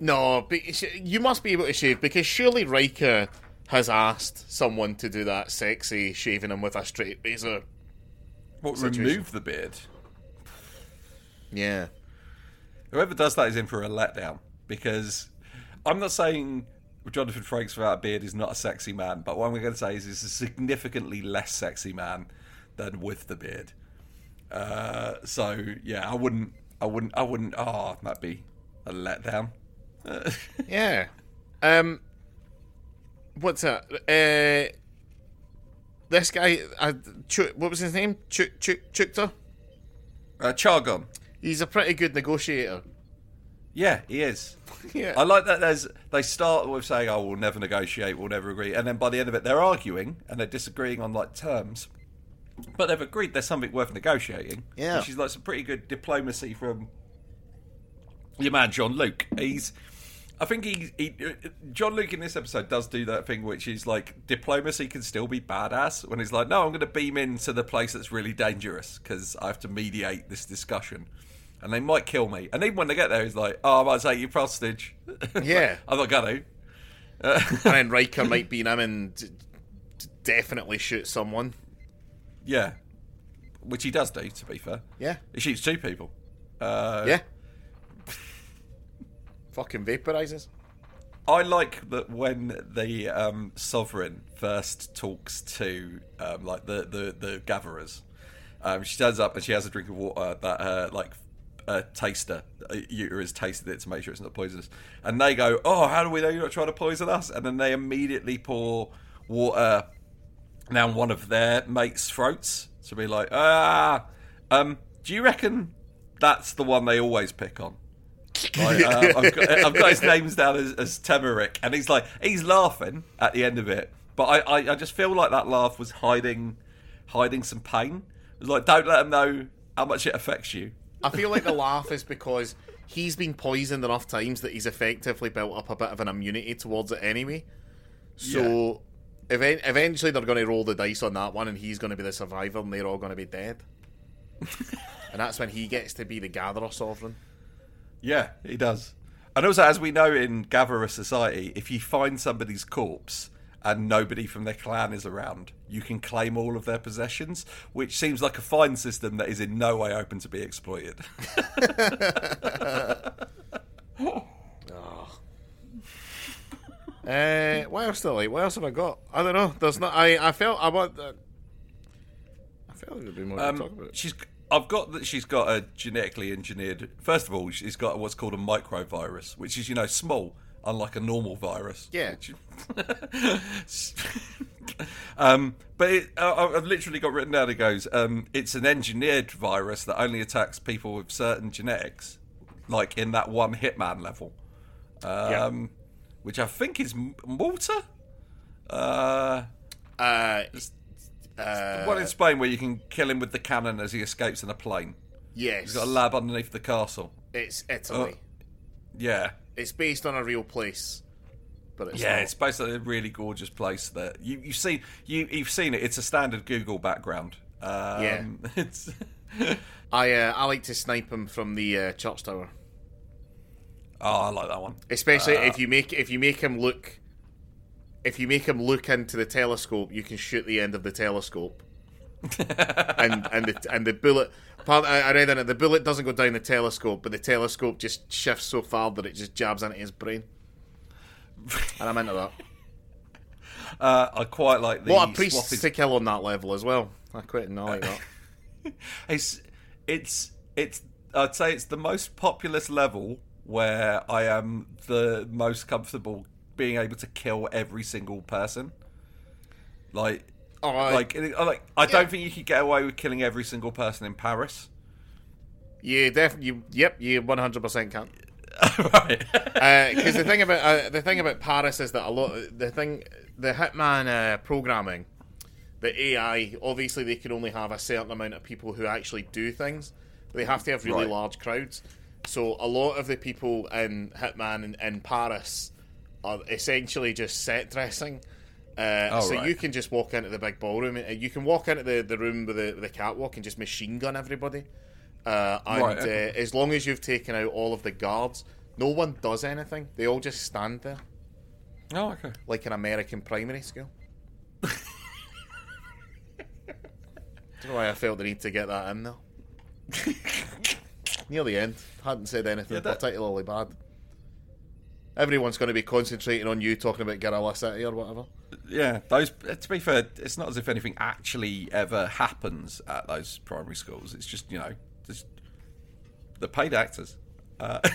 no, but you must be able to shave because surely Riker has asked someone to do that sexy shaving him with a straight razor. What Situation. remove the beard? Yeah. Whoever does that is in for a letdown because I'm not saying Jonathan Frakes without a beard is not a sexy man, but what I'm going to say is he's a significantly less sexy man than with the beard. Uh, so yeah, I wouldn't, I wouldn't, I wouldn't. Oh, that'd be a letdown. Yeah. Um. What's that? Uh. This guy, uh, Ch- what was his name? Ch- Ch- Chukta. uh, Chorgan. He's a pretty good negotiator. Yeah, he is. Yeah. I like that. There's they start with saying, "Oh, we'll never negotiate, we'll never agree," and then by the end of it, they're arguing and they're disagreeing on like terms, but they've agreed there's something worth negotiating. Yeah. which is like some pretty good diplomacy from your man Jean-Luc. He's, I think he, he Jean-Luc in this episode does do that thing, which is like diplomacy can still be badass when he's like, "No, I'm going to beam into the place that's really dangerous because I have to mediate this discussion." And they might kill me. And even when they get there, he's like, "Oh, I might take you hostage." Yeah. I'm not gonna. Uh, and then Riker might beam him and d- d- definitely shoot someone. yeah, which he does do. To be fair, Yeah. he shoots two people. Uh, Yeah. Fucking vaporizes. I like that when the um, sovereign first talks to um, like the the the gatherers. Um, she stands up and she has a drink of water that uh, like a taster uter has tasted it to make sure it's not poisonous, and they go, "Oh, how do we know you're not trying to poison us?" And then they immediately pour water down one of their mates' throats to be like, "Ah, um, do you reckon that's the one they always pick on?" Like, uh, I've, got, I've, got, his names down as, as Temarek, and he's like he's laughing at the end of it, but I, I, I, just feel like that laugh was hiding hiding some pain. It was like, don't let him know how much it affects you. I feel like the laugh is because he's been poisoned enough times that he's effectively built up a bit of an immunity towards it anyway. So yeah. ev- eventually they're going to roll the dice on that one, and he's going to be the survivor, and they're all going to be dead. and that's when he gets to be the gatherer sovereign. Yeah, he does. And also, as we know in Gatherer society, if you find somebody's corpse and nobody from their clan is around, you can claim all of their possessions, which seems like a fine system that is in no way open to be exploited. oh. uh, what else I like? What else have I got? I don't know. There's not. I I felt I want. Uh, I felt there'd be more um, to talk about. She's I've got that she's got a genetically engineered. First of all, she's got what's called a microvirus, which is you know small, unlike a normal virus. Yeah. um, but it, uh, I've literally got written down. It goes, um, it's an engineered virus that only attacks people with certain genetics, like in that one Hitman level, um, yeah. which I think is Malta. Uh, uh, uh, one in Spain where you can kill him with the cannon as he escapes in a plane. Yes. He's got a lab underneath the castle. It's Italy. Uh, yeah. It's based on a real place. But it's yeah, not. it's based on a really gorgeous place that you you've seen you you've seen it. It's a standard Google background. Um, yeah, it's. I uh, I like to snipe him from the uh, church tower. Oh, I like that one. Especially uh, if you make if you make him look if you make him look into the telescope, you can shoot the end of the telescope. and and the and the bullet. I read in it. The bullet doesn't go down the telescope, but the telescope just shifts so far that it just jabs into his brain. And I'm into that. Uh, I quite like the what a priest swapping... to kill on that level as well. I quite like that. it's it's it's. I'd say it's the most populous level where I am the most comfortable being able to kill every single person. Like, oh, I, like, like I yeah. don't think you could get away with killing every single person in Paris. Yeah, definitely. Yep, you one hundred percent can. right. Because uh, the thing about uh, the thing about Paris is that a lot the thing the Hitman uh, programming, the AI obviously they can only have a certain amount of people who actually do things. They have to have really right. large crowds. So a lot of the people in Hitman in, in Paris are essentially just set dressing. Uh, oh, so right. you can just walk into the big ballroom. Uh, you can walk into the, the room with the, the catwalk and just machine gun everybody. Uh, and right, okay. uh, as long as you've taken out all of the guards, no one does anything. They all just stand there. Oh, okay. Like an American primary school. I don't know why I felt the need to get that in there. Near the end, hadn't said anything yeah, that... particularly bad everyone's going to be concentrating on you talking about Gorilla City or whatever. Yeah, those. To be fair, it's not as if anything actually ever happens at those primary schools. It's just you know, just the paid actors. Uh,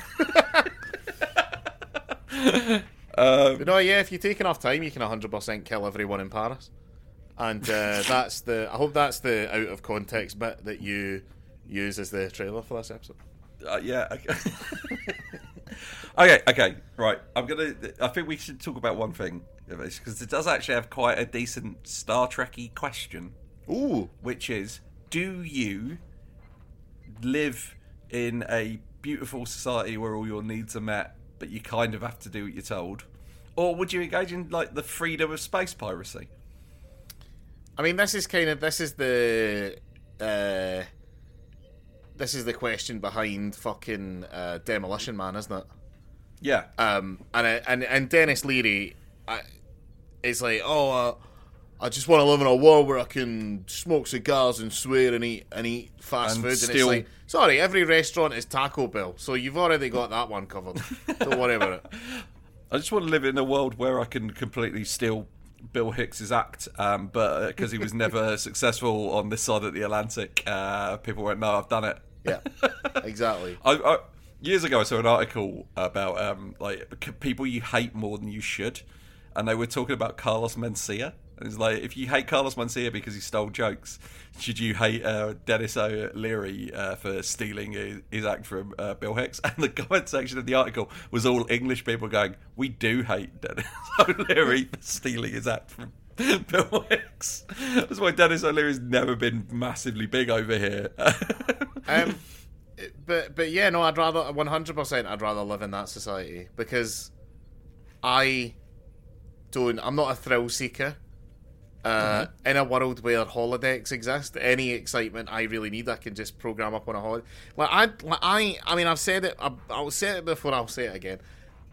um, no, yeah, if you take enough time, you can 100% kill everyone in Paris. And uh, that's the. I hope that's the out of context bit that you use as the trailer for this episode. Uh, yeah. Okay. okay, right. I'm gonna. I think we should talk about one thing because it does actually have quite a decent Star Trekky question. Ooh, which is, do you live in a beautiful society where all your needs are met, but you kind of have to do what you're told, or would you engage in like the freedom of space piracy? I mean, this is kind of this is the. Uh, this is the question behind fucking uh, Demolition Man, isn't it? Yeah. Um, and I, and and Denis Leary, I, it's like, oh, uh, I just want to live in a world where I can smoke cigars and swear and eat and eat fast and food. And it's like, sorry, every restaurant is Taco Bell, so you've already got that one covered. Don't worry about it. I just want to live in a world where I can completely steal Bill Hicks's act, um, but because he was never successful on this side of the Atlantic, uh, people went, "No, I've done it." Yeah, exactly. I, I, years ago, I saw an article about um, like people you hate more than you should, and they were talking about Carlos Mencia. And it's like if you hate Carlos Mencia because he stole jokes, should you hate uh, Dennis O'Leary uh, for stealing his, his act from uh, Bill Hicks? And the comment section of the article was all English people going, "We do hate Dennis O'Leary for stealing his act from." Bill Hicks. That's why Dennis O'Leary's never been massively big over here. Um, but but yeah, no, I'd rather one hundred percent. I'd rather live in that society because I don't. I'm not a thrill seeker. Uh, In a world where holodecks exist, any excitement I really need, I can just program up on a holiday. Like I, like I, I mean, I've said it. I, I'll say it before. I'll say it again.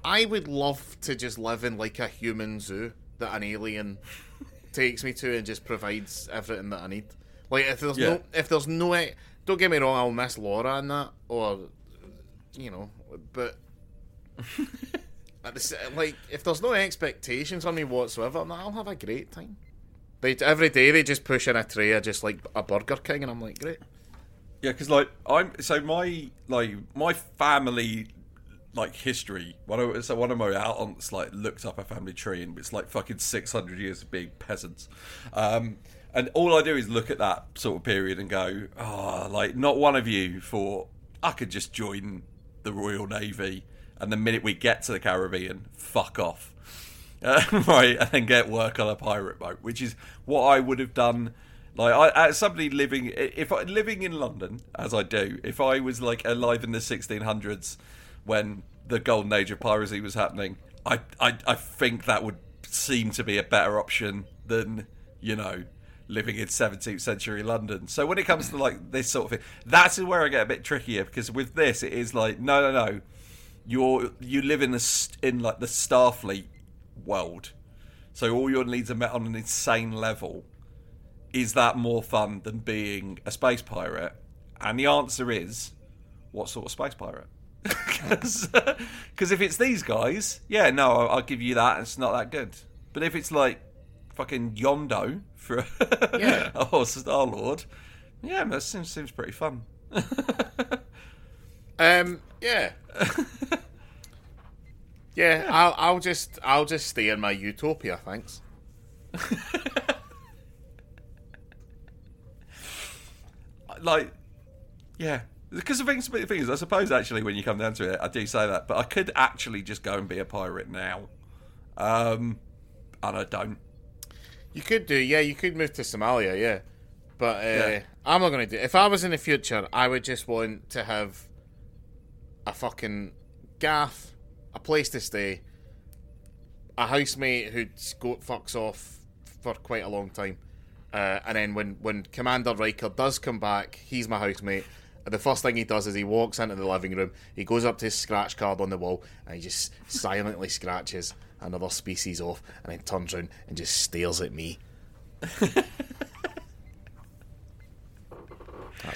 I would love to just live in like a human zoo that an alien takes me to and just provides everything that I need. Like if there's Yeah. no, if there's no, don't get me wrong, I'll miss Laura and that, or you know, but at the, like if there's no expectations on me whatsoever, I'll have a great time. They every day they just push in a tray of just like a Burger King, and I'm like, great. Yeah, because like I'm so my like my family like history. One of so one of my aunts like looked up a family tree and it's like fucking six hundred years of being peasants. Um, and all I do is look at that sort of period and go, oh, like not one of you thought I could just join the Royal Navy, and the minute we get to the Caribbean, fuck off. Uh, right, and get work on a pirate boat, which is what I would have done. Like, I, as somebody living, if I living in London as I do, if I was like alive in the 1600s when the golden age of piracy was happening, I, I, I think that would seem to be a better option than you know living in 17th century London. So when it comes to like this sort of thing, that's where I get a bit trickier because with this, it is like no, no, no you're you live in the in like the Starfleet world, so all your needs are met on an insane level. Is that more fun than being a space pirate? And the answer is, what sort of space pirate? Because if it's these guys, yeah, no, I'll, I'll give you that. It's not that good. But if it's like fucking Yondu for Yeah. oh Star Lord, yeah, that seems seems pretty fun. Um, yeah, yeah. I'll I'll just I'll just stay in my utopia, thanks. like, yeah. Because the thing, the thing is, I suppose actually, when you come down to it, I do say that, but I could actually just go and be a pirate now, um, and I don't. You could do, yeah. You could move to Somalia, yeah. But uh, Yeah. I'm not going to do. it. If I was in the future, I would just want to have a fucking gaff, a place to stay, a housemate who go fucks off for quite a long time, uh, and then when when Commander Riker does come back, he's my housemate. And the first thing he does is he walks into the living room, he goes up to his scratch card on the wall, and he just silently scratches another species off, and then turns around and just stares at me. That's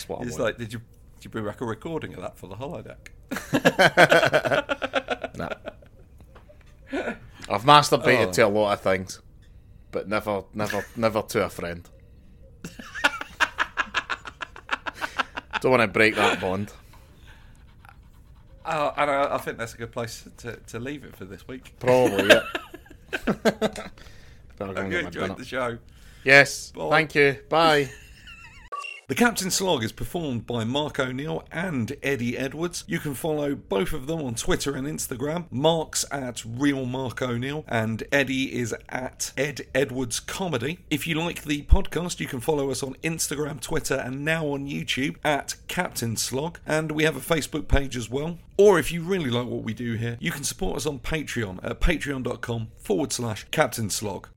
what I It's want. like, did you did you bring back a recording of that for the holodeck? I've masturbated Oh. to a lot of things, but never, never, never to a friend. Don't want to break that bond. Uh, and I, I think that's a good place to, to leave it for this week. Probably, yeah. Hope you enjoyed the show. Yes, Bye. thank you. Bye. The Captain Slog is performed by Mark O'Neill and Eddie Edwards. You can follow both of them on Twitter and Instagram. Mark's at Real Mark O'Neill and Eddie is at Ed Edwards Comedy. If you like the podcast, you can follow us on Instagram, Twitter, and now on YouTube at Captain Slog. And we have a Facebook page as well. Or if you really like what we do here, you can support us on Patreon at patreon.com forward slash Captain Slog.